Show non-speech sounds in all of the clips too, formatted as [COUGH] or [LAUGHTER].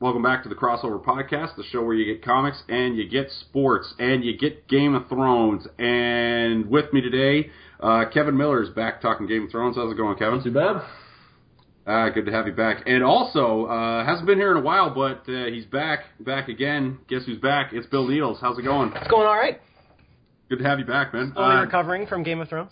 Welcome back to the Crossover Podcast, the show where you get comics and you get sports and you get Game of Thrones. And with me today, uh, Kevin Miller is back talking Game of Thrones. How's it going, Kevin? Too bad. Uh, good to have you back. And also, uh, hasn't been here in a while, but uh, he's back, back again. Guess who's back? It's Bill Needles. How's it going? It's going all right. Good to have you back, man. Slowly Uh, recovering from Game of Thrones.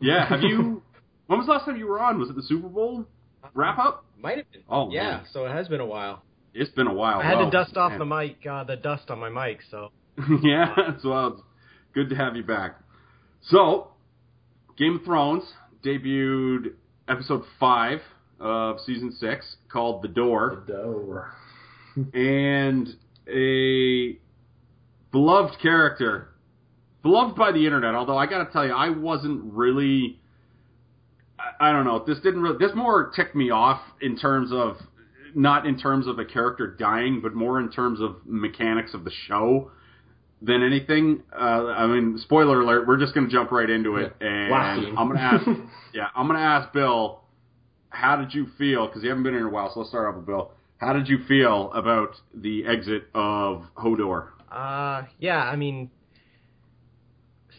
yeah, have you? [LAUGHS] when was the last time you were on? Was it the Super Bowl wrap up? Might have been. Oh, yeah. man. So it has been a while. It's been a while. I had Wow, to dust off man. the mic, uh, the dust on my mic. So [LAUGHS] yeah, so it's good to have you back. So, Game of Thrones debuted episode five of season six called The Door, The Door. [LAUGHS] and a beloved character, beloved by the internet. Although I got to tell you, I wasn't really. I, I don't know. This didn't really. This more ticked me off in terms of not in terms of a character dying, but more in terms of mechanics of the show than anything. Uh, I mean, spoiler alert. We're just going to jump right into it, and Last scene. I'm going to ask. [LAUGHS] yeah, I'm going to ask Bill. How did you feel? Because you haven't been here in a while, so let's start off with Bill. How did you feel about the exit of Hodor? uh, yeah, I mean,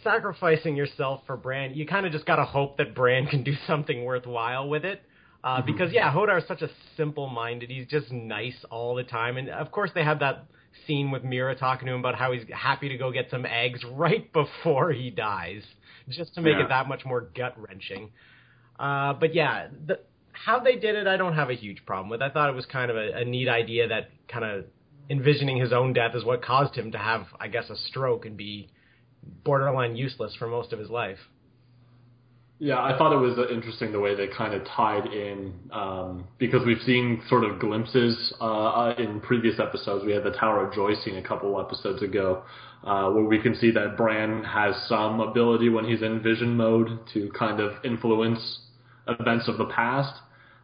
sacrificing yourself for Bran, you kind of just gotta hope that Bran can do something worthwhile with it. Uh, because yeah, Hodor is such a simple-minded. He's just nice all the time, and of course they have that scene with Meera talking to him about how he's happy to go get some eggs [LAUGHS] right before he dies, just to make Yeah. it that much more gut wrenching. Uh, but yeah, the, how they did it, I don't have a huge problem with. I thought it was kind of a, a neat idea that kind of envisioning his own death is what caused him to have, I guess, a stroke and be borderline useless for most of his life. Yeah, I thought it was interesting the way they kind of tied in um, because we've seen sort of glimpses uh, uh, in previous episodes. We had the Tower of Joy scene a couple episodes ago, uh, where we can see that Bran has some ability when he's in vision mode to kind of influence events of the past.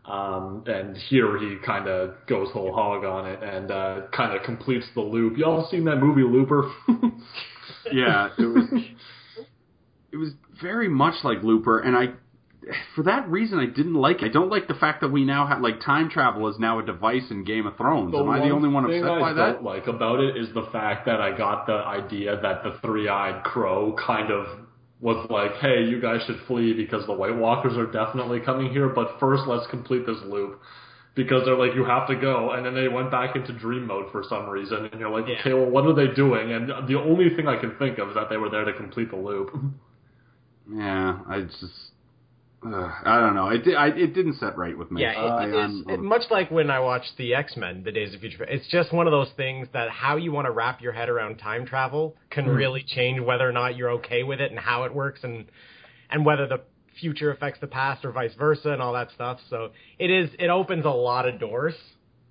Um, and here he kind of goes whole hog on it and uh, kind of completes the loop. Y'all seen that movie Looper? [LAUGHS] yeah, it was it was very much like Looper, and I for that reason I didn't like it. I don't like the fact that we now have like time travel is now a device in Game of Thrones. Am I the only one thing upset I by that? don't like about it is the fact that I got the idea that the three-eyed crow kind of was like, "Hey, you guys should flee because the White Walkers are definitely coming here, but first let's complete this loop." Because they're like, you have to go, and then they went back into dream mode for some reason, and you're like, Yeah. okay, well, what are they doing? And the only thing I can think of is that they were there to complete the loop. Yeah, I just uh, I don't know. It di- I, it didn't set right with me. Yeah, I, it, I'm- it's it, much like when I watched the X Men, The Days of Future. It's just one of those things that how you want to wrap your head around time travel can really change whether or not you're okay with it and how it works and and whether the future affects the past or vice versa and all that stuff. So it is it opens a lot of doors.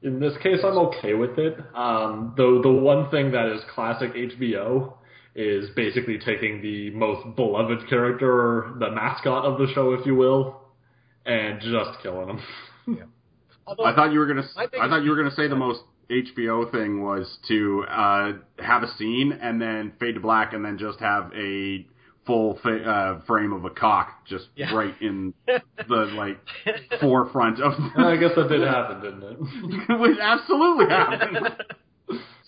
In this case, I'm okay with it. Um, the the one thing that is classic HBO is basically taking the most beloved character, the mascot of the show, if you will, and just killing him. [LAUGHS] Although, I thought you were gonna. I I thought you were gonna say the most HBO thing was to uh, have a scene and then fade to black and then just have a full fa- uh, frame of a cock just Yeah. right in [LAUGHS] the like forefront of. I guess that [LAUGHS] did happen, didn't it? it absolutely happened.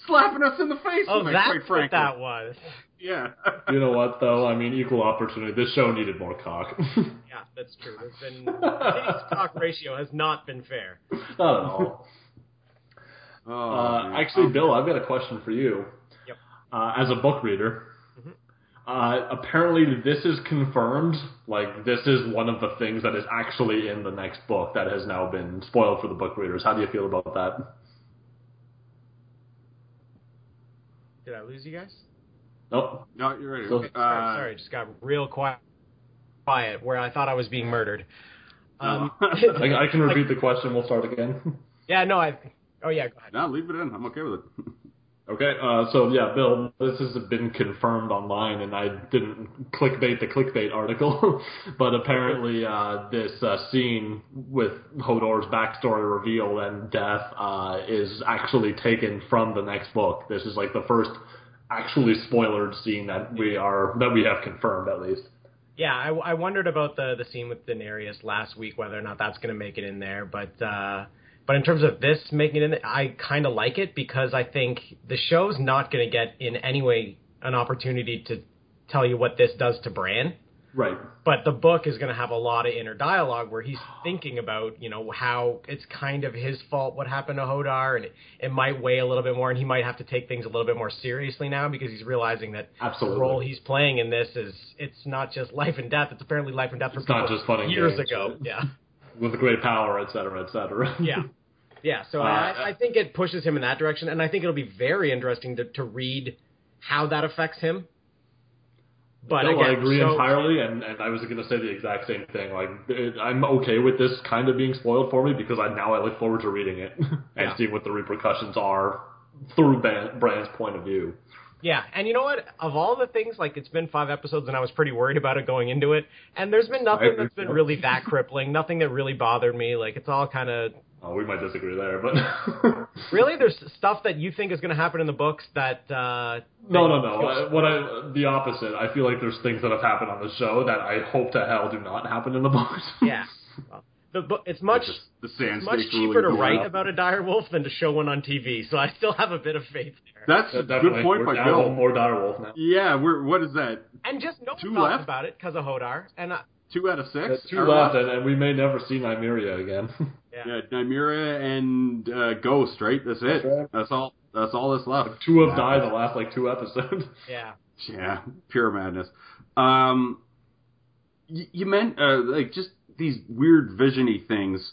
Slapping us in the face oh, with it, that's quite what that was. Yeah. [LAUGHS] You know what, though? I mean, equal opportunity. This show needed more cock. [LAUGHS] Yeah, that's true. There's been titties to cock ratio has not been fair. Not at all. [LAUGHS] Oh, Uh, actually, Bill, I've got a question for you. Yep. Uh, as a book reader, Mhm. uh, apparently this is confirmed. Like, this is one of the things that is actually in the next book that has now been spoiled for the book readers. How do you feel about that? Did I lose you guys? Nope. No, you're ready. Okay, Sorry, uh, sorry, just got real quiet, quiet where I thought I was being murdered. Um, [LAUGHS] I, I can repeat the question. We'll start again. yeah, no, I. Oh yeah, go ahead. No, leave it in. I'm okay with it. [LAUGHS] Okay, uh, so yeah, Bill, this has been confirmed online, and I didn't clickbait the clickbait article, [LAUGHS] but apparently uh, this uh, scene with Hodor's backstory reveal and death uh, is actually taken from the next book. This is like the first actually spoilered scene that we are that we have confirmed at least. Yeah, I, I wondered about the the scene with Daenerys last week, whether or not that's going to make it in there. But uh, But in terms of this making it in, I kind of like it because I think the show's not going to get in any way an opportunity to tell you what this does to Bran. Right. But the book is going to have a lot of inner dialogue where he's thinking about, you know, how it's kind of his fault what happened to Hodor, and it, it might weigh a little bit more, and he might have to take things a little bit more seriously now because he's realizing that Absolutely. the role he's playing in this is it's not just life and death; it's apparently life and death for It's not people just fun years games, ago. Yeah, With great power, et cetera, et cetera. yeah, yeah. So Uh, I, I think it pushes him in that direction, and I think it'll be very interesting to, to read how that affects him. But no, again, I agree so- entirely, and, and I was going to say the exact same thing. Like, it, I'm okay with this kind of being spoiled for me because I now I look forward to reading it [LAUGHS] and Yeah. seeing what the repercussions are through Bran's point of view. Yeah, and you know what? Of all the things, like it's been five episodes, and I was pretty worried about it going into it. And there's been nothing that's been really that crippling, nothing that really bothered me. Like it's all kind of Oh, we might disagree there, but [LAUGHS] really. There's stuff that you think is going to happen in the books that. uh no, no, no. I, what I the opposite. I feel like there's things that have happened on the show that I hope to hell do not happen in the books. [LAUGHS] Yeah, Well, the book. It's much. Just the sand It's much snakes cheaper to write up. about a dire wolf than to show one on TV, so I still have a bit of faith there. That's a good point We're by Bill. one more direwolf now. Yeah, we're what is that? and just no Two left? about it because of Hodor, and uh, Two out of six. That's two Or left, and, and we may never see Nymeria again. [LAUGHS] yeah. Yeah, Nymeria and uh, Ghost, right? That's it. That's right. That's all. That's all that's left. two have die the last like two episodes. [LAUGHS] yeah. Yeah, pure madness. Um, you, you meant uh, like just these weird visiony things.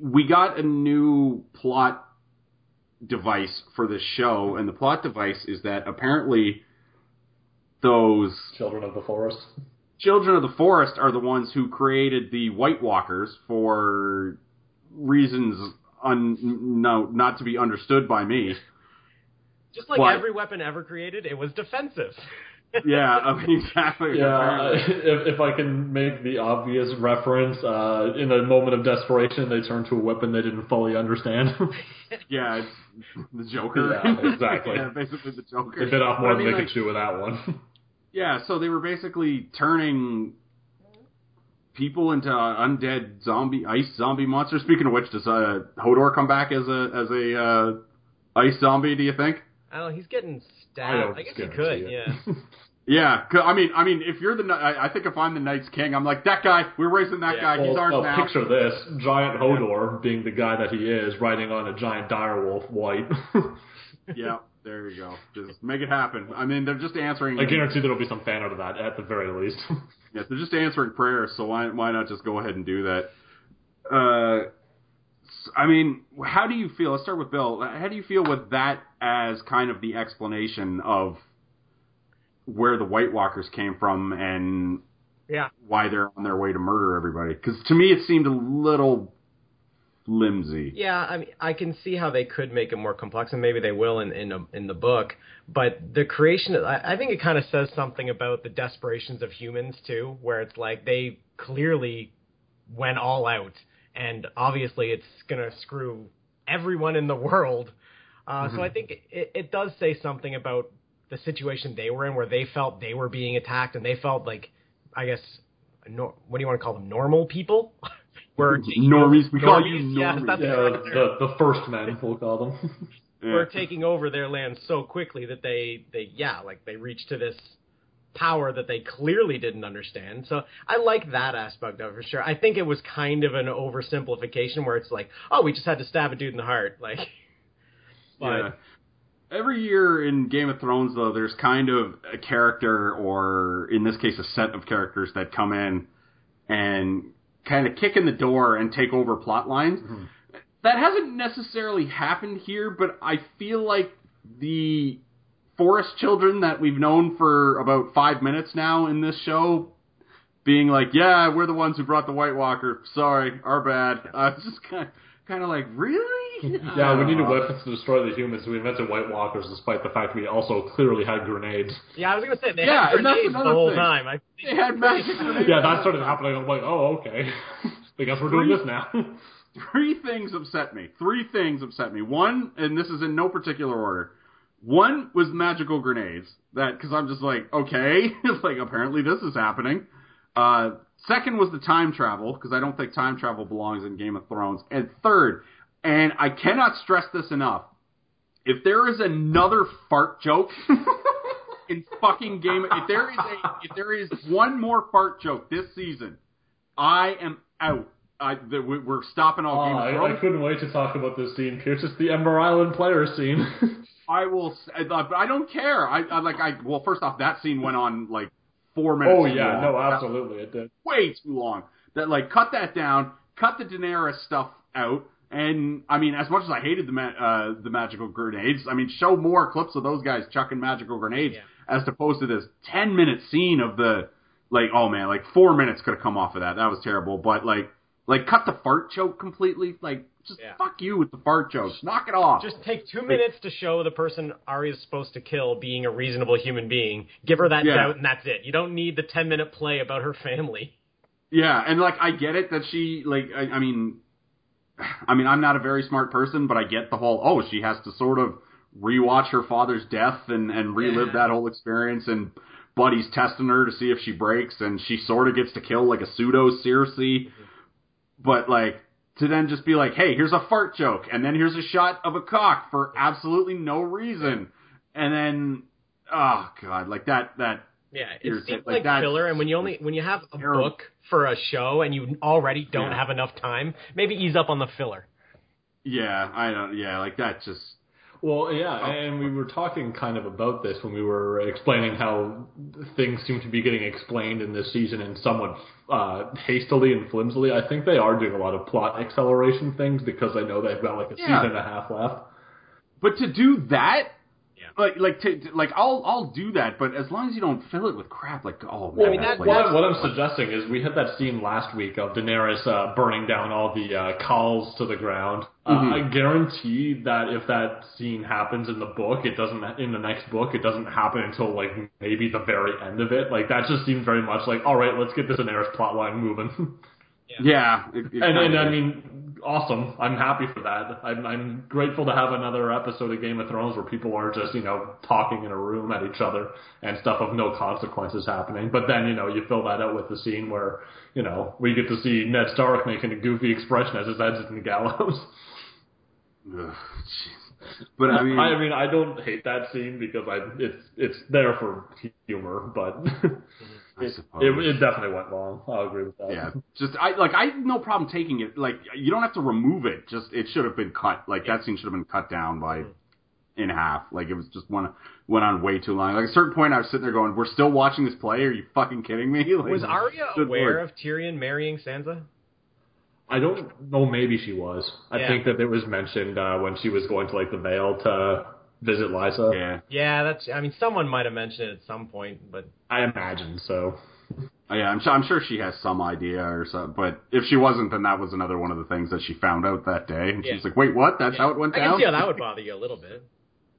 We got a new plot device for this show, and the plot device is that apparently those Children of the Forest. children of the forest are the ones who created the White Walkers for reasons un, no, not to be understood by me. Just like What? every weapon ever created, it was defensive. [LAUGHS] Yeah, I mean, exactly. Yeah, if, if I can make the obvious reference, uh, in a moment of desperation, they turn to a weapon they didn't fully understand. [LAUGHS] Yeah, it's the Joker. Yeah, exactly. [LAUGHS] yeah, basically the Joker. they bit off more But I than mean, they like, could chew with that one. Yeah, so they were basically turning people into undead zombie ice zombie monsters. Speaking of which, does uh, Hodor come back as a as a uh, ice zombie? Do you think? I. He's getting stabbed. don't I, guess he could. it. Yeah. [LAUGHS] Yeah, 'cause- I mean, I mean, if you're the, I I think if I'm the Night's King, I'm like that guy. We're raising that Yeah, guy. He's Well, ours well, now. picture this: giant Hodor being the guy that he is, riding on a giant direwolf white. [LAUGHS] Yeah, there you go. Just make it happen. I mean, they're just answering. I guarantee there'll be some fan out of that at the very least. [LAUGHS] Yes, they're just answering prayers, so why why not just go ahead and do that? Uh, s- I mean, how do you feel? Let's start with Bill. How do you feel with that as kind of the explanation of where the White Walkers came from and Yeah. why they're on their way to murder everybody? Because to me, it seemed a little flimsy. Yeah, I mean, I can see how they could make it more complex, and maybe they will in in, a, in the book. But the creation, I, I think it kind of says something about the desperations of humans too, where it's like they clearly went all out, and obviously it's gonna screw everyone in the world. Uh, So I think it, it does say something about the situation they were in, where they felt they were being attacked, and they felt like, I guess, nor, what do you want to call them? Normal people. [LAUGHS] Were Normies, we call you Normies, yes, that's yeah, right. the, the first men, we'll call them. [LAUGHS] Yeah. were taking over their land so quickly that they they yeah like they reached to this power that they clearly didn't understand so i like that aspect of it for sure i think it was kind of an oversimplification where it's like oh we just had to stab a dude in the heart [LAUGHS] like but Yeah. Every year in Game of Thrones, though, there's kind of a character, or in this case, a set of characters that come in and kind of kick in the door and take over plot lines. Mm-hmm. That hasn't necessarily happened here, but I feel like the forest children that we've known for about five minutes now in this show being like, yeah, we're the ones who brought the White Walker. Sorry, our bad. [LAUGHS] I was just kind of, kind of like, really? [LAUGHS] Yeah, we needed Uh, weapons to destroy the humans. We invented White Walkers, despite the fact we also clearly had grenades. yeah i was gonna say they Yeah, had grenades the whole thing. time i They had [LAUGHS] magic grenades. Yeah, that started happening. I'm like, oh, okay. [LAUGHS] I guess we're doing this now. Three things upset me. Three things upset me. One, and this is in no particular order. One was magical grenades. That because I'm just like, okay, it's like apparently this is happening. Uh, second was the time travel because I don't think time travel belongs in Game of Thrones. And third, And I cannot stress this enough. If there is another fart joke [LAUGHS] in fucking game, if there is a, if there is one more fart joke this season, I am out. I, the, we- we're stopping all Oh, Game of I, Thrones. I couldn't wait to talk about this scene, Pierce. It's the Ember Island player scene. [LAUGHS] I will. I don't care. I, I like. I well, first off, that scene went on like four minutes. oh yeah, long. no, absolutely, it did. way too long. That like cut that down, cut the Daenerys stuff out, and I mean, as much as I hated the ma- uh, the magical grenades, I mean, show more clips of those guys chucking magical grenades Yeah. as opposed to this ten minute scene of the like, oh man, like four minutes could have come off of that. That was terrible, but like, like cut the fart joke completely. Like, just Yeah. fuck you with the fart jokes. Knock it off. Just take two minutes to show the person Arya is supposed to kill being a reasonable human being. Give her that Yeah. doubt, and that's it. You don't need the ten minute play about her family. Yeah, and like I get it that she like I, I mean I mean I'm not a very smart person, but I get the whole oh she has to sort of rewatch her father's death and and relive Yeah. that whole experience and Buddy's testing her to see if she breaks and she sort of gets to kill like a pseudo Cersei. But like to then just be like, hey, here's a fart joke, and then here's a shot of a cock for absolutely no reason, and then, oh god, like that, that Yeah, it seems like like, that's filler. And when you only when you have a terrible. book for a show and you already don't Yeah. have enough time, maybe ease up on the filler. yeah, I don't, yeah, like that just Well, yeah, and we were talking kind of about this when we were explaining how things seem to be getting explained in this season and somewhat uh, hastily and flimsily. I think they are doing a lot of plot acceleration things because I know they've got like a Yeah. season and a half left. But to do that, Yeah. Like like to, to- like I'll I'll do that, but as long as you don't fill it with crap, like oh man, Well, I mean, that's that- like- what, what I'm suggesting is we had that scene last week of Daenerys uh, burning down all the uh, khals to the ground. Uh, Mhm. I guarantee that if that scene happens in the book, it doesn't in the next book. It doesn't happen until like maybe the very end of it. Like that just seems very much like all right, let's get this Daenerys plotline moving. [LAUGHS] yeah, it, it and and I mean, awesome. I'm happy for that. I'm I'm grateful to have another episode of Game of Thrones where people are just you know talking in a room at each other and stuff of no consequences happening. But then you know you fill that out with the scene where you know we get to see Ned Stark making a goofy expression as his head's in the gallows. Ugh, but I mean, I mean, I don't hate that scene because I it's it's there for humor, but [LAUGHS] [LAUGHS] I it, suppose. it, it definitely went long. I'll agree with that. yeah, just I like I no problem taking it. Like you don't have to remove it. Just it should have been cut. Like that scene should have been cut down by in half. Like it was just one went on way too long. Like at a certain point, I was sitting there going, "We're still watching this play? Are you fucking kidding me?" [LAUGHS] Like, Was Arya good aware lord. of Tyrion marrying Sansa? I don't know. Maybe she was. I Yeah. think that it was mentioned uh, when she was going to like the Vale to visit Lysa. Yeah, Yeah, that's. I mean, someone might have mentioned it at some point, but I imagine so. Oh, yeah. I'm sure, I'm sure she has some idea or something. But if she wasn't, then that was another one of the things that she found out that day. And Yeah. she's like, "Wait, what? That's yeah. how it went I down." can see how that would bother you a little bit.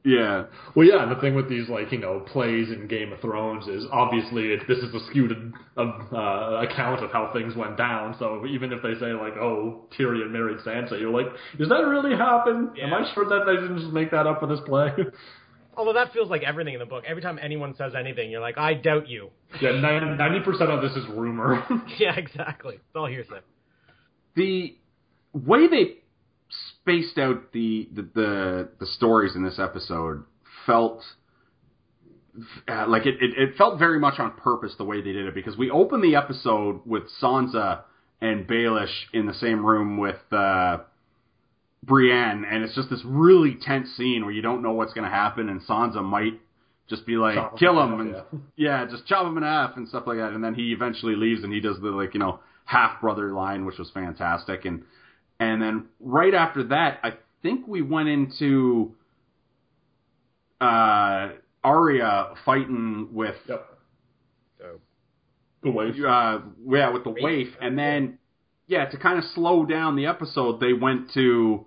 Yeah, Well, yeah, and the thing with these like you know plays in Game of Thrones is obviously it, this is a skewed uh, uh, account of how things went down. So even if they say like, "Oh, Tyrion married Sansa," you're like, "Does that really happen? Am I sure that they didn't just make that up for this play?" [LAUGHS] Although that feels like everything in the book. Every time anyone says anything, you're like, I doubt you. yeah, ninety percent of this is rumor. [LAUGHS] yeah, exactly. It's all hearsay. the way they spaced out the the the, the stories in this episode felt uh, like it, it, it felt very much on purpose the way they did it because we opened the episode with Sansa and Baelish in the same room with uh, Brienne, and it's just this really tense scene where you don't know what's going to happen, and Sansa might just be like, Chop kill him, half, and yeah, just chop him in half and stuff like that. And then he eventually leaves, and he does the like you know half brother line, which was fantastic. And and then right after that, I think we went into uh, Arya fighting with yep. So The way. uh, yeah with the waif, and then yeah to kind of slow down the episode, they went to.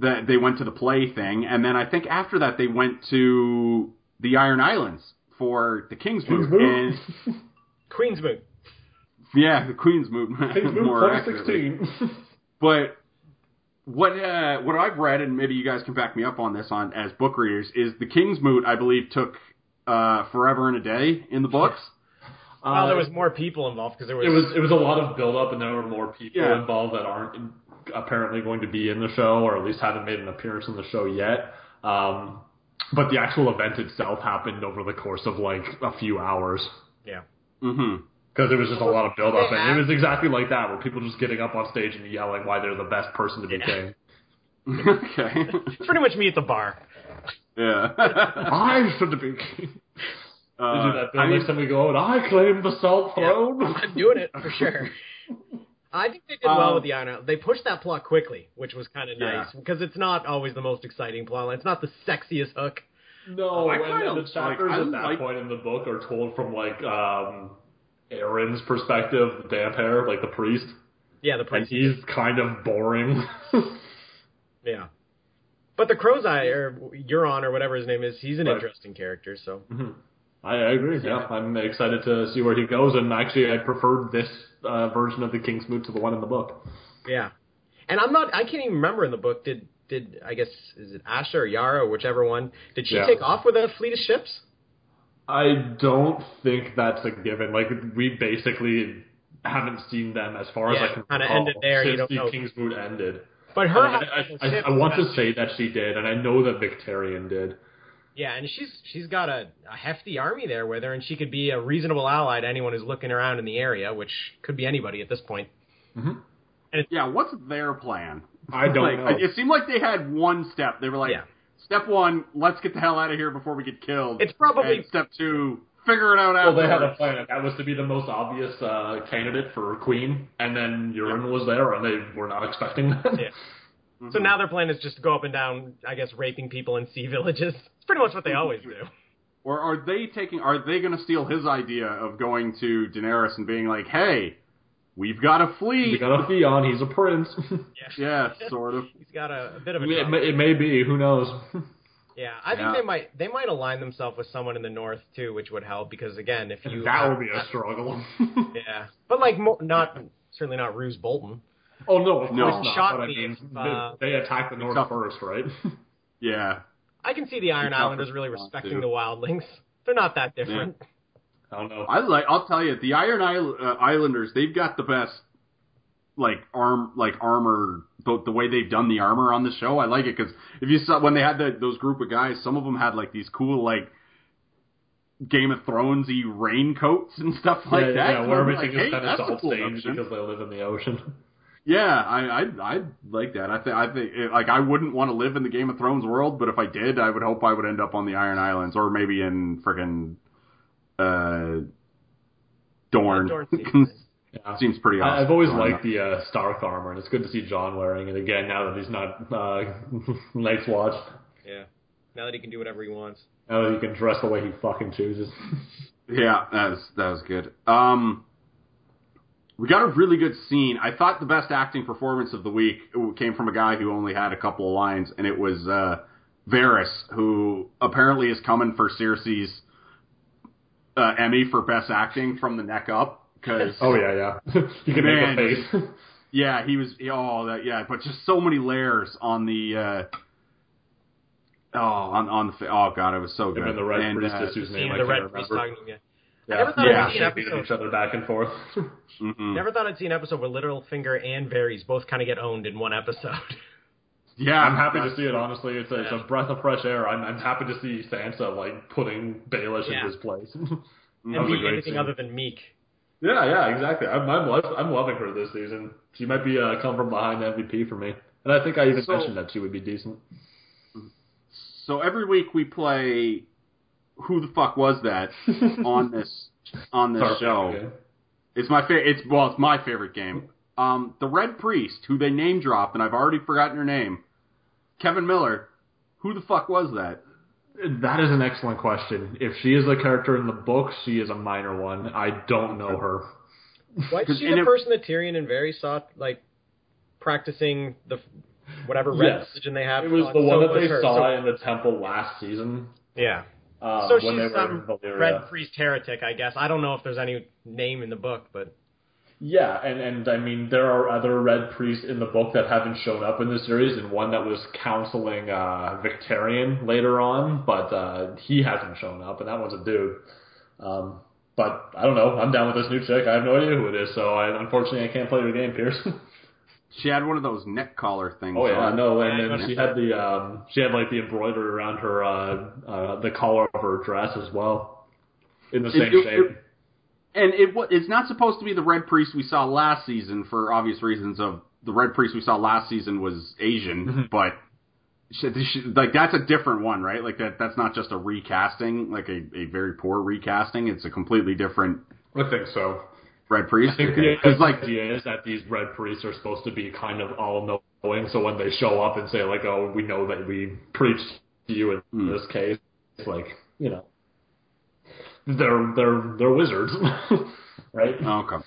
The, they went to the play thing, and then I think after that they went to the Iron Islands for the King's Moot, and Queen's Moot. Yeah, the Queen's Moot, King's Moot more accurately. 2016. [LAUGHS] But what uh, what I've read, and maybe you guys can back me up on this on as book readers, is the King's Moot. I believe took uh, forever and a day in the books. [LAUGHS] Well, there was more people involved because there was. It was it was a lot of build up, and there were more people Yeah. involved that aren't apparently going to be in the show, or at least haven't made an appearance in the show yet. Um, but the actual event itself happened over the course of like a few hours. Yeah. Mm-hmm. Because it was just a lot of build up, Yeah. and it was exactly like that, where people just getting up on stage and yelling why they're the best person to be Yeah. king. [LAUGHS] okay. Pretty much me at the bar. yeah. [LAUGHS] I should be king. Uh, we do that thing I next mean, time we go out. I claim the salt throne. I'm doing it for sure. [LAUGHS] I think they did well with the Iron Island. They pushed that plot quickly, which was kind of Yeah. nice because it's not always the most exciting plot line. It's not the sexiest hook. No, I and, kinda and the chapters like- at that like- point in the book are told from like um Aeron's perspective, the Damphair, like the priest, Yeah, the and he's kind of boring. [LAUGHS] Yeah. But the Crow's Eye, or Euron, or whatever his name is, he's an Right. interesting character. So I, I agree. Yeah. I'm excited to see where he goes, and actually, I preferred this uh, version of the King's Moot to the one in the book. yeah. And I'm not. I can't even remember in the book. Did did I guess is it Asha or Yara, or whichever one? Did she Yeah. take off with a fleet of ships? I don't think that's a given. Like we basically haven't seen them as far Yeah, as I can kinda ended there, you since don't the know. King's Moot ended. But her, And I, having I, a I, ship I want to say that she did, and I know that Victarion did. Yeah, and she's she's got a, a hefty army there with her, and she could be a reasonable ally to anyone who's looking around in the area, which could be anybody at this point. Hmm. yeah, what's their plan? I don't like, know. It seemed like they had one step. They were like, Yeah. Step one, let's get the hell out of here before we get killed. It's probably- And step two, figure it out Well, afterwards. they had a plan. That was to be the most obvious uh, candidate for queen, and then Euron was there, and they were not expecting that. Yeah. So now their plan is just to go up and down, I guess, raping people in sea villages. [LAUGHS] It's pretty much what they always do. Or are they taking? Are they going to steal his idea of going to Daenerys and being like, "Hey, we've got a fleet." We got a Theon. He's a prince. [LAUGHS] [LAUGHS] yeah, sort of. He's got a, a bit of a it, may, it may be. Who knows? [LAUGHS] Yeah, I think they might they might align themselves with someone in the north too, which would help because again, if you that would be a struggle. yeah, but like mo- not certainly not Roose Bolton. oh no, of No. course not. Shot but I me mean, if, uh, they, they attacked the north tough. first, right? Yeah. I can see the Iron Islanders really respecting too. the Wildlings. They're not that different. I don't know. I like. I'll tell you, the Iron uh, Islanders. They've got the best, like arm, like armor. The, the way they've done the armor on the show, I like it because if you saw when they had the, those group of guys, some of them had like these cool like Game of Thronesy raincoats and stuff like yeah, that. yeah, where everything like, is hey, kind of salt cool stained because they live in the ocean. Yeah, I I I like that. I think I think like I wouldn't want to live in the Game of Thrones world, but if I did, I would hope I would end up on the Iron Islands or maybe in friggin' uh Dorne. Dorne [LAUGHS] seems Yeah. Seems pretty awesome. I, I've always liked the uh, Stark armor, and it's good to see Jon wearing it again now that he's not uh, [LAUGHS] Night's Watch. Yeah. Now that he can do whatever he wants. Now that he can dress the way he fucking chooses. [LAUGHS] Yeah, that was that was good. Um, we got a really good scene. I thought the best acting performance of the week came from a guy who only had a couple of lines, and it was uh, Varys, who apparently is coming for Cersei's uh, Emmy for best acting from the neck up. Because oh yeah, yeah. [LAUGHS] he can Man. make a face. yeah, he was oh that yeah, but just so many layers on the. Uh, Oh, on on the oh god, it was so good. And the Red And, uh, whose name I the can't Red Priest remember. talking to you. Yeah, never thought I'd yeah, an episode. each other back and forth. [LAUGHS] mhm. Never thought I'd see an episode where Littlefinger and Varys both kind of get owned in one episode. [LAUGHS] Yeah, I'm happy to see it. Honestly, it's a, it's a breath of fresh air. I'm, I'm happy to see Sansa like putting Baelish Yeah. in his place. [LAUGHS] that and be anything scene. other than meek. Yeah, yeah, exactly. I'm I'm, lo- I'm loving her this season. She might be a come from behind MVP for me, and I think I even So- mentioned that she would be decent. So every week we play who the fuck was that [LAUGHS] on this on this Perfect, show. okay. It's my favorite. It's well, it's my favorite game. Um, the Red Priest, who they name dropped, and I've already forgotten her name. Kevin Miller. Who the fuck was that? That is an excellent question. If she is a character in the book, she is a minor one. I don't know her. Why is 'Cause [LAUGHS] she the a- person that Tyrion and Varys saw, like, practicing the whatever red Yes. religion they have? It was on? the one So that they her. saw So- in the temple last season. yeah. Um, so she's some red priest heretic, I guess. I don't know if there's any name in the book, but Yeah, and and I mean there are other red priests in the book that haven't shown up in the series, and one that was counseling uh, Victarion later on, but uh, he hasn't shown up, and that one's a dude. Um, but I don't know. I'm down with this new chick. I have no idea who it is, so I, unfortunately I can't play your game, Pierce. [LAUGHS] She had one of those neck collar things. Oh yeah, on. no, Yeah, and then she had the um, she had like the embroidery around her uh, uh, the collar of her dress as well, in the same it- shape. it- and it it's not supposed to be the red priest we saw last season for obvious reasons. Of the red priest we saw last season was Asian, Mm-hmm. but like that's a different one, right? Like that that's not just a recasting, like a, a very poor recasting. It's a completely different I think so. red priest. I think Okay. the [LAUGHS] 'Cause, like idea is that these red priests are supposed to be kind of all knowing, so when they show up and say like, "Oh, we know that we preached to you in Hmm. this case," it's like you know, they're they're they're wizards, [LAUGHS] right? okay,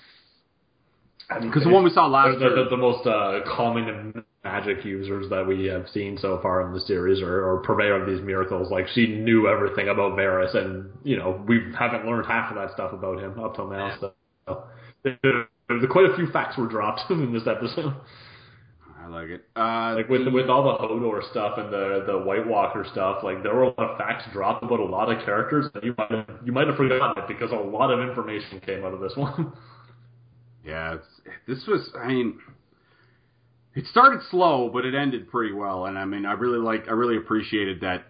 I mean, because the one we saw last year, they're the most uh, calming and magic users that we have seen so far in the series, or, or purveyor of these miracles. Like she knew everything about Varys, and you know we haven't learned half of that stuff about him up till now. So, there, there, quite a few facts were dropped [LAUGHS] in this episode. Like it. Uh, Like with with all the Hodor stuff and the the White Walker stuff, like there were a lot of facts dropped about a lot of characters that you might have, you might have forgotten it because a lot of information came out of this [LAUGHS] one. Yeah, it's, this was. I mean, it started slow, but it ended pretty well. And I mean, I really like. I really appreciated that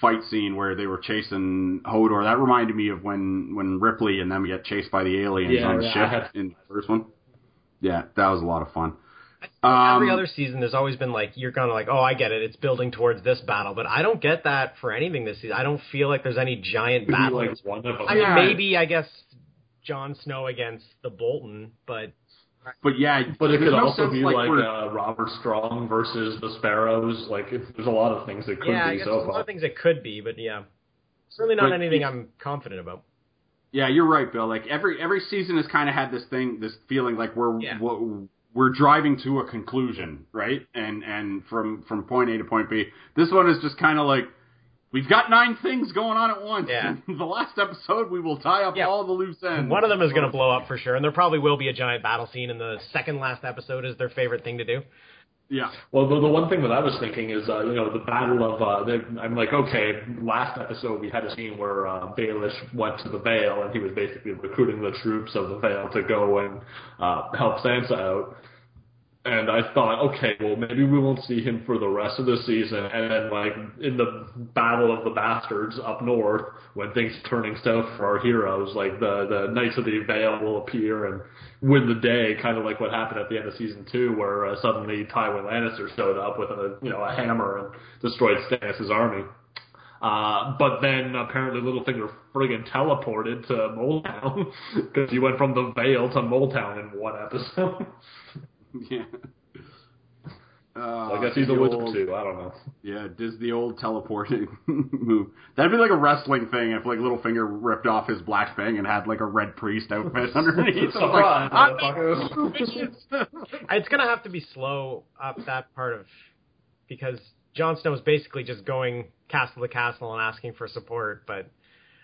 fight scene where they were chasing Hodor. That reminded me of when when Ripley and them get chased by the aliens Yeah, on the yeah, ship in the first one. Yeah, that was a lot of fun. Every Um, other season, there's always been like you're kind of like, oh, I get it. It's building towards this battle, but I don't get that for anything this season. I don't feel like there's any giant battle. like one of them. I mean, maybe I guess Jon Snow against the Bolton, but But yeah, But it could no also be like, like, uh, Robert Strong versus the Sparrows. Like, it, there's a lot of things that could yeah, I be guess so there's a lot far. of things it could be, but yeah, certainly not But anything I'm confident about. Yeah, you're right, Bill. Like every every season has kind of had this thing, this feeling like we're Yeah. we're, we're driving to a conclusion, right? And and from from point A to point B. This one is just kind of like we've got nine things going on at once. Yeah. [LAUGHS] the last episode, we will tie up Yeah. all the loose ends. One of them is going to blow up for sure, and there probably will be a giant battle scene in the second last episode. Is their favorite thing to do? Yeah, Well, the, the one thing that I was thinking is, uh, you know, the battle of. Uh, the, I'm like, okay, last episode we had a scene where uh, Baelish went to the Vale and he was basically recruiting the troops of the Vale to go and uh, help Sansa out. And I thought, okay, well, maybe we won't see him for the rest of the season. And then, like, in the Battle of the Bastards up north, when things are turning south for our heroes, like, the, the Knights of the Vale will appear and win the day, kind of like what happened at the end of season two, where uh, suddenly Tywin Lannister showed up with a, you know, a hammer and destroyed Stannis' army. Uh, but then apparently Littlefinger friggin' teleported to Moletown because [LAUGHS] he went from the Vale to Moletown in one episode. [LAUGHS] [LAUGHS] yeah. Uh, I guess he's a the wizard old- too. I don't know. Yeah, does the old teleporting [LAUGHS] move. That'd be like a wrestling thing if like Littlefinger ripped off his black thing and had like a red priest outfit [LAUGHS] underneath. It's like, "I'm. It's going to have to be slow up that part of because Jon Snow is basically just going castle to castle and asking for support, but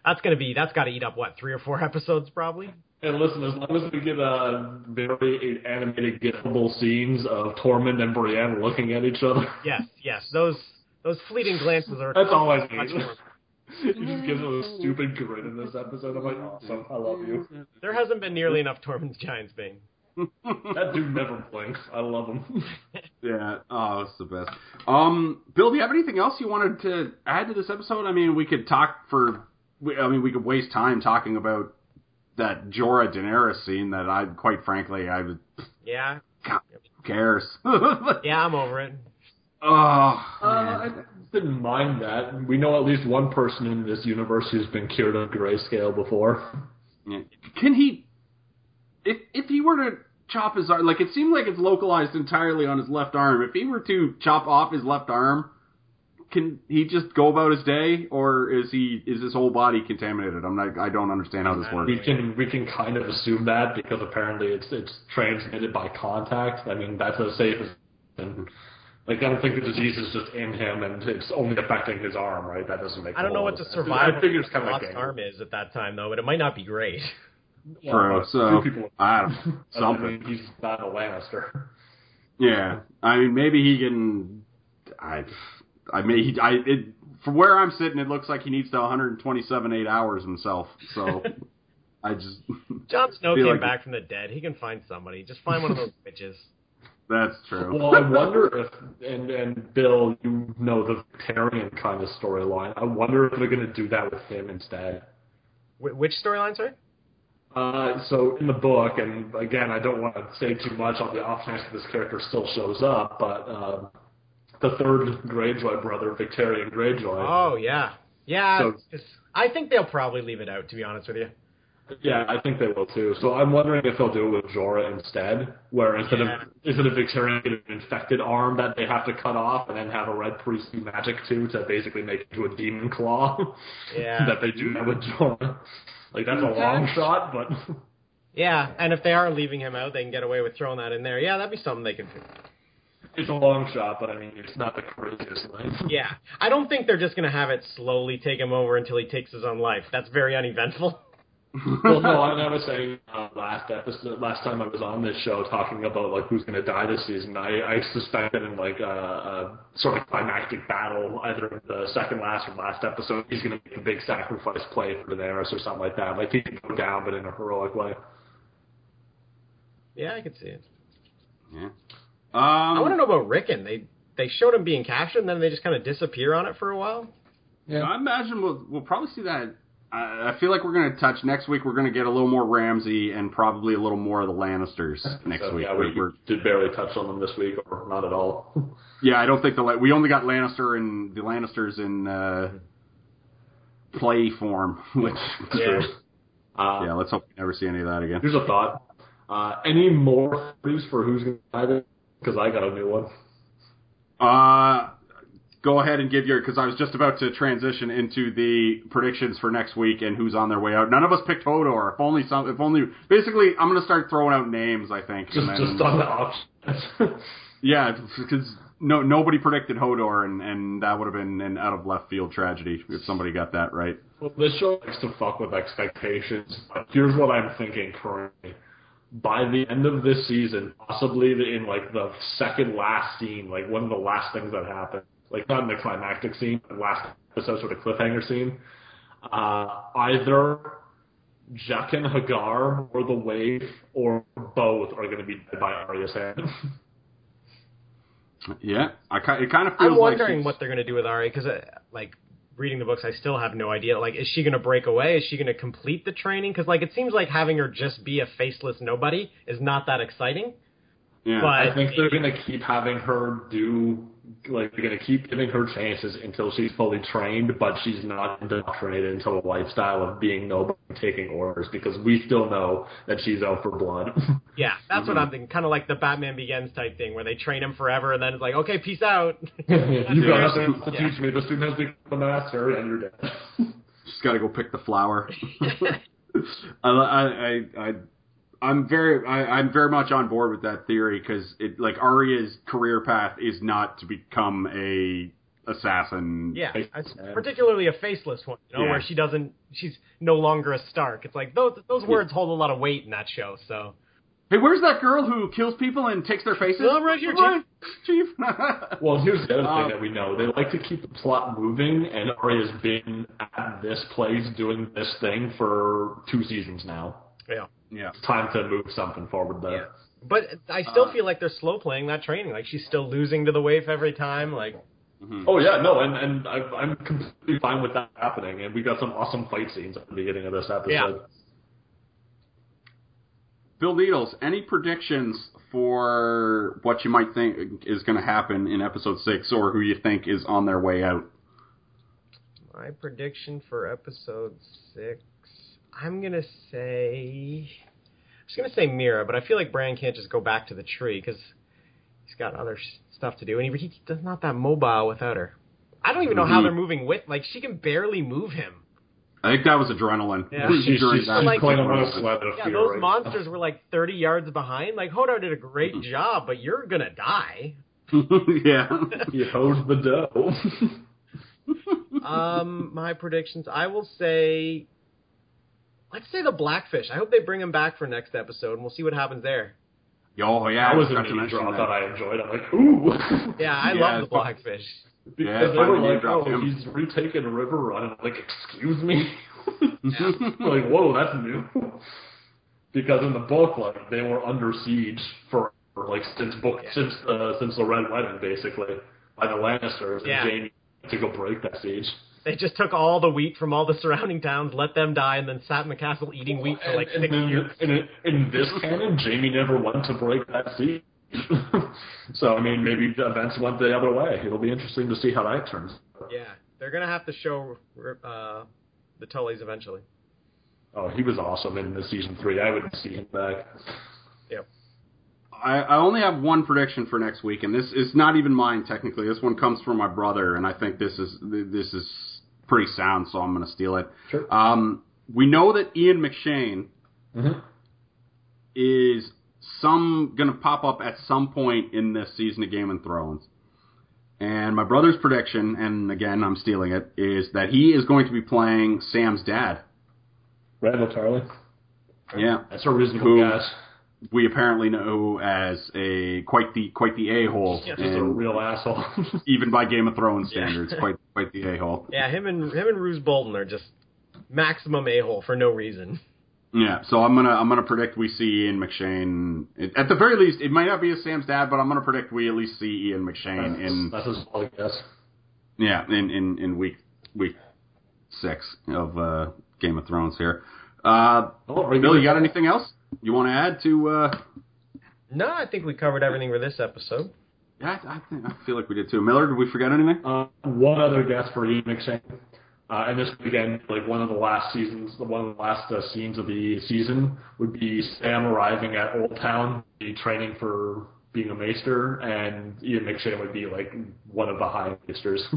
that's going to be that's got to eat up what three or four episodes probably. And listen, as long as we get uh, very animated, gettable scenes of Tormund and Brienne looking at each other, [LAUGHS] Yes, yes, those those fleeting glances are. that's all I need. more. [LAUGHS] he just gives him a stupid grin in this episode. I'm like, awesome, I love you. There hasn't been nearly enough Tormund's Giantsbane. [LAUGHS] That dude never blinks. I love him. Yeah, oh, it's the best. Um, Bill, do you have anything else you wanted to add to this episode? I mean, we could talk for. I mean, we could waste time talking about that Jorah Daenerys scene that I, quite frankly, I would. Yeah, God, who cares? [LAUGHS] yeah, I'm over it. Oh, Uh, I didn't mind that. We know at least one person in this universe who's been cured of grayscale before. Yeah. Can he? If if he were to chop his arm, like it seemed like it's localized entirely on his left arm. If he were to chop off his left arm, can he just go about his day, or is he is his whole body contaminated? I'm not. I don't understand how this works. We can we can kind of assume that because apparently it's it's transmitted by contact. I mean that's as safe as and like I don't think the disease is just in him and it's only affecting his arm, right? That doesn't make. I don't know what the lot of sense. survival I figure it's kind of lost like arm is at that time though, but it might not be great. [LAUGHS] True. So people. I don't know, [LAUGHS] I something. mean, he's not a Lannister. Yeah, I mean maybe he can. I I mean, he, I it from where I'm sitting, it looks like he needs to 127 eight hours himself. So [LAUGHS] I just Jon Snow [LAUGHS] came like- back from the dead. He can find somebody. Just find one of those [LAUGHS] bitches. That's true. Well, I wonder if, and and Bill, you know the Victarion kind of storyline. I wonder if they're going to do that with him instead. Wh- which storyline, sorry? Uh, so in the book, and again, I don't want to say too much on the off chance that this character still shows up, but um, the third Greyjoy brother, Victarion Greyjoy. Oh yeah, yeah. So- I think they'll probably leave it out. To be honest with you. Yeah, I think they will too. So I'm wondering if they'll do it with Jorah instead, where instead Yeah. of instead of Victarion an infected arm that they have to cut off and then have a red priest do magic to to basically make it into a demon claw. Yeah. [LAUGHS] that they do that with Jorah. Like that's a long shot, but Yeah, and if they are leaving him out, they can get away with throwing that in there. Yeah, that'd be something they could do. It's a long shot. But I mean, it's not the craziest thing. [LAUGHS] Yeah, I don't think they're just gonna have it slowly take him over until he takes his own life. That's very uneventful. [LAUGHS] well, no, I, I was saying uh, last episode, last time I was on this show talking about like who's going to die this season. I, I suspected in like a, a sort of climactic battle, either in the second last or last episode, he's going to make a big sacrifice play for Daenerys or something like that. Like he can go down, but in a heroic way. Yeah, I could see it. Yeah. I want to Um, know about Rickon. They they showed him being captured, and then they just kind of disappear on it for a while. Yeah, I imagine we'll we'll probably see that. I I feel like we're going to touch next week. We're going to get a little more Ramsay and probably a little more of the Lannisters [LAUGHS] next So, week. yeah, We're- we we're- did barely touch on them this week, or not at all. [LAUGHS] yeah, I don't think the La- we only got Lannister and the Lannisters in uh, play form, [LAUGHS] which Yeah. Uh, yeah. Let's hope we never see any of that again. Here's a thought. Uh, any more theories for who's going to die this? Because I got a new one. Uh, go ahead and give your because I was just about to transition into the predictions for next week and who's on their way out. None of us picked Hodor. If only some. If only basically, I'm going to start throwing out names. I think. Just, then- just on the options. [LAUGHS] Yeah, because no nobody predicted Hodor, and and that would have been an out of left field tragedy if somebody got that right. well, this show likes to fuck with expectations. But here's what I'm thinking currently. By the end of this season, possibly in like the second last scene, like one of the last things that happened, like not in the climactic scene, but last episode sort of cliffhanger scene, uh, either Jaqen H'ghar or the Waif or both are going to be dead by Arya's hand. [LAUGHS] Yeah, I ki- it kind of feels I'm wondering like what they're gonna do with Ari because, uh, like, reading the books, I still have no idea. Like, is she gonna break away? Is she gonna complete the training? Because, like, it seems like having her just be a faceless nobody is not that exciting. Yeah, but- I think they're going to keep having her do, like, they're going to keep giving her chances until she's fully trained, but she's not indoctrinated into a lifestyle of being nobody taking orders because we still know that she's out for blood. [LAUGHS] Yeah, that's what Mhm. I'm thinking. Kind of like the Batman Begins type thing, where they train him forever, and then it's like, okay, peace out. [LAUGHS] you got Yeah. to teach me. The student has become a master, and you're dead. just got to go pick the flower. [LAUGHS] I, I, I, I, I'm very, I, I'm very much on board with that theory because it, like Arya's career path is not to become a assassin. yeah, Face- particularly a faceless one, you know, Yeah. where she doesn't, she's no longer a Stark. It's like those those words hold a lot of weight in that show. So Hey, where's that girl who kills people and takes their faces? Oh, right here, Right, Chief. [LAUGHS] Well, here's the other Um, thing that we know. They like to keep the plot moving, and Arya's been at this place doing this thing for two seasons now. yeah. Yeah. It's time to move something forward there. But I still Uh, feel like they're slow playing that training. Like she's still losing to the waif every time. Like Mhm. Oh yeah, no, and and I, I'm completely fine with that happening. And we got some awesome fight scenes at the beginning of this episode. Yeah. Bill Needles, any predictions for what you might think is going to happen in episode six, or who you think is on their way out? my prediction for episode six, I'm gonna say, I was gonna say Meera, but I feel like Bran can't just go back to the tree because he's got other stuff to do, and he, he's not that mobile without her. I don't even know how Mhm. they're moving with. Like she can barely move him. I think that was adrenaline. Yeah. She's, [LAUGHS] During she's, she's like- playing on a sled of Yeah, fear those right monsters were like 30 yards behind. Like Hodor did a great Mm-hmm. job, but you're gonna die. [LAUGHS] yeah. now. He hoes the dough. [LAUGHS] um, my predictions. I will say, let's say the Blackfish. I hope they bring him back for next episode, and we'll see what happens there. Oh yeah, I was I a to mention drop that. that I enjoyed. I'm like, ooh. Yeah, I Yeah, love the Blackfish. Because Yeah, they were like, oh, him. he's retaken Riverrun. And I'm like, excuse me? [LAUGHS] [LAUGHS] like, whoa, that's new. because in the book, like, they were under siege for like since book Yeah. since uh, since the Red Wedding, basically by the Lannisters, Yeah. and Jaime to go break that siege. They just took all the wheat from all the surrounding towns, let them die, and then sat in the castle eating wheat for like and, six and years. in, in, in this canon, Jaime never went to break that siege. [LAUGHS] so I mean, maybe the events went the other way. It'll be interesting to see how that turns. Yeah, they're gonna have to show uh, the Tullys eventually. Oh, he was awesome in the season three. I would see him back. Yep. I, I only have one prediction for next week, and this is not even mine technically. This one comes from my brother, and I think this is this is pretty sound, so I'm going to steal it. Sure. Um, we know that Ian McShane Mm-hmm. is some going to pop up at some point in this season of Game of Thrones. And my brother's prediction, and again I'm stealing it, is that he is going to be playing Sam's dad. Randyll Tarly. Yeah, That's a reasonable Who- guess. we apparently know as a quite the quite the a hole, Yeah, Just a real asshole. [LAUGHS] even by Game of Thrones Yeah. standards, quite quite the a hole. Yeah, him and him and Roose Bolton are just maximum a hole for no reason. Yeah, so I'm gonna I'm gonna predict we see Ian McShane at the very least. It might not be as Sam's dad, but I'm gonna predict we at least see Ian McShane in that's a solid guess. yeah in in, in week week six of uh, Game of Thrones here. Uh, Oh, are Bill, you got anything else you want to add to? Uh, No, I think we covered everything for this episode. Yeah, I, I, think, I feel like we did too. Miller, did we forget anything? Uh, one other guess for Ian McShane. Uh, and this again, be like one of the last seasons, the one of the last uh, scenes of the season would be Sam arriving at Oldtown, training for being a maester, and Ian McShane would be like one of the high maesters. [LAUGHS]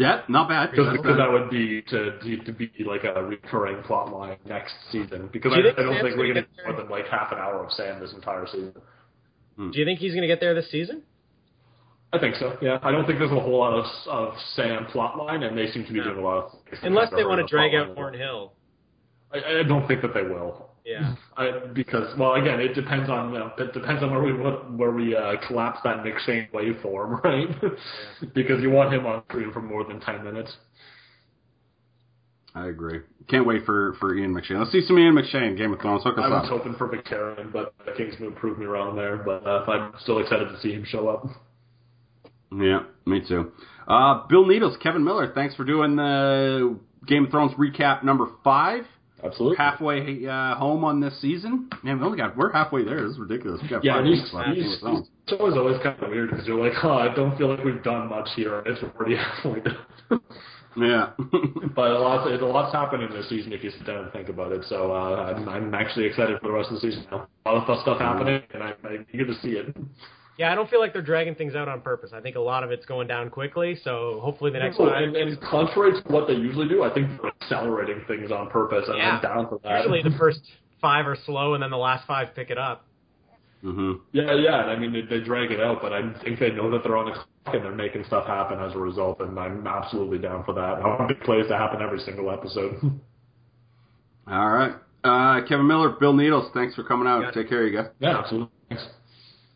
Yeah, not bad. Because that would be to, to to be like a recurring plot line next season. Because Do I, I don't Sam's think we're gonna going get get more than like half an hour of Sam this entire season. Do you think he's going to get there this season? I think so. Yeah, I don't think there's a whole lot of of Sam plotline, and they seem to be No. doing a lot of Unless they want to drag out line. Thornhill. I, I don't think that they will. Yeah. I, because well, again, it depends on uh, it depends on where we where we uh, collapse that McShane waveform, [LAUGHS] right? because you want him on screen for more than ten minutes. I agree. Can't wait for for Ian McShane. Let's see some Ian McShane. Game of Thrones. Hook us I was up. hoping for Victarion, but Kingsmoot proved me wrong there. But uh, I'm still excited to see him show up. Yeah, me too. Uh, Bill Needles, Kevin Miller, thanks for doing the Game of Thrones recap number five. Absolutely. Halfway uh, home on this season. Man, we only got we're halfway there. This is ridiculous. We got Yeah, five these, weeks left. of Game these, of Thrones. always kind of weird because you're like, oh, I don't feel like we've done much here, it's already halfway done. Yeah. [LAUGHS] but a lot, a lot's happened in this season if you sit down and think about it. So uh, I'm, I'm actually excited for the rest of the season. A lot of stuff happening, and I'm, I'm eager to see it. Yeah, I don't feel like they're dragging things out on purpose. I think a lot of it's going down quickly, so hopefully the next five. and, and contrary to what they usually do, I think they're accelerating things on purpose, and Yeah. I'm down for that. Usually the first five are slow, and then the last five pick it up. Mm-hmm. Yeah, yeah. I mean, they, they drag it out, but I think they know that they're on the clock and they're making stuff happen as a result, and I'm absolutely down for that. I want big plays to happen every single episode. [LAUGHS] All right. Uh, Kevin Miller, Bill Needles, thanks for coming out. Yeah. Take care, you guys. yeah, absolutely. Thanks.